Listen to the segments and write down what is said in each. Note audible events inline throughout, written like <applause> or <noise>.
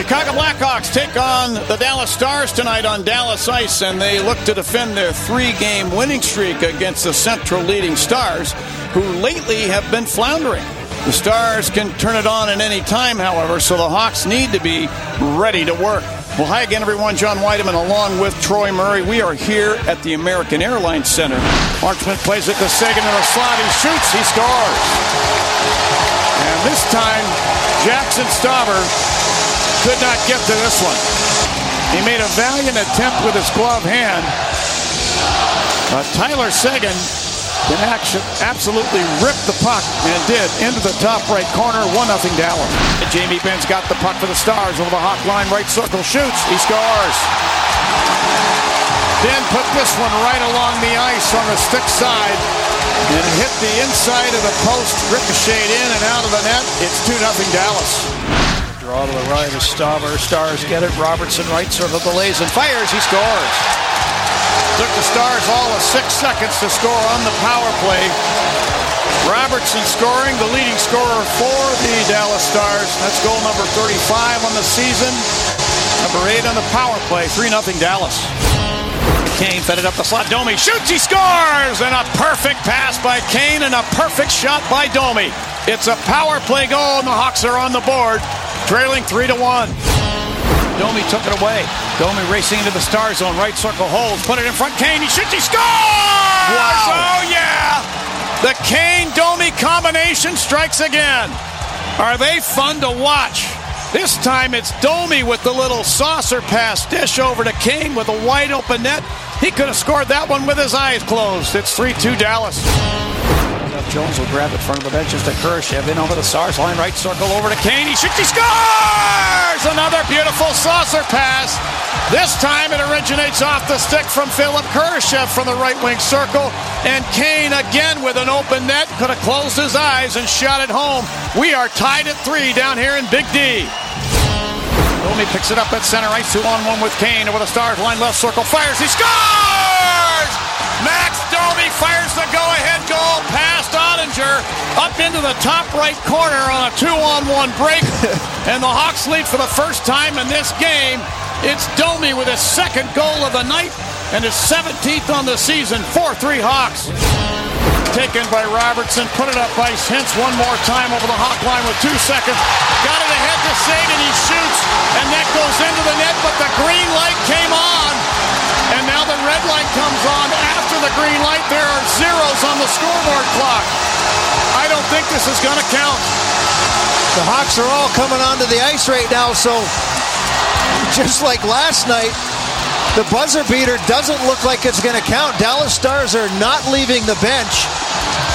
Chicago Blackhawks take on the Dallas Stars tonight on Dallas Ice, and they look to defend their three game winning streak against the Central leading Stars, who lately have been floundering. The Stars can turn it on at any time, however, so the Hawks need to be ready to work. Well, hi again, everyone. John Wiedeman along with Troy Murray. We are here at the American Airlines Center. Marchment plays it to Seguin in the slot. He shoots, he scores. And this time, Jaxson Stauber could not get to this one. He made a valiant attempt with his glove hand. But Tyler Seguin can action, absolutely rip the puck and did into the top right corner. 1 0 Dallas. Jamie Benn got the puck for the Stars over the hot line, right circle, shoots, he scores. Then put this one right along the ice on the stick side and hit the inside of the post, ricocheted in and out of the net. It's 2 0 Dallas. Draw to the right of Stauber. Stars get it. Robertson right circle delays and fires. He scores. Took the Stars all of six seconds to score on the power play. Robertson scoring, the leading scorer for the Dallas Stars. That's goal number 35 on the season. Number eight on the power play. 3 0 Dallas. Kane fed it up the slot. Domi shoots, he scores! And a perfect pass by Kane and a perfect shot by Domi. It's a power play goal, and the Hawks are on the board, trailing 3 to 1. Domi took it away. Domi racing into the star zone. Right circle holds. Put it in front. Kane. He shoots. He scores! Wow. Oh, yeah! The Kane Domi combination strikes again. Are they fun to watch? This time it's Domi with the little saucer pass dish over to Kane with a wide open net. He could have scored that one with his eyes closed. It's 3 2 Dallas. Jones will grab it front of the benches to Kurashev. In over the Stars line, right circle over to Kane. He shoots, he scores! Another beautiful saucer pass. This time it originates off the stick from Philipp Kurashev from the right wing circle. And Kane again with an open net. Could have closed his eyes and shot it home. We are tied at three down here in Big D. Domi picks it up at center ice, two on one with Kane over the Stars line, left circle, fires, he scores! Max Domi fires the go-ahead goal past Oettinger up into the top right corner on a two-on-one break, <laughs> and the Hawks lead for the first time in this game. It's Domi with his second goal of the night and his 17th on the season. 4-3 Hawks. Taken by Robertson, put it up by Hintz one more time over the Hawk line with two seconds. Got it ahead to Seguin, he shoots, and that goes into the net, but the green light came on. And now the red light comes on after the green light. There are zeros on the scoreboard clock. Think this is going to count. The Hawks are all coming onto the ice right now, so just like last night, the buzzer beater doesn't look like it's going to count. Dallas Stars are not leaving the bench.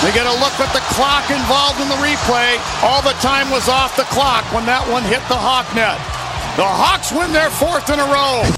They get a look at the clock involved in the replay. All the time was off the clock when that one hit the Hawk net. The Hawks win their fourth in a row.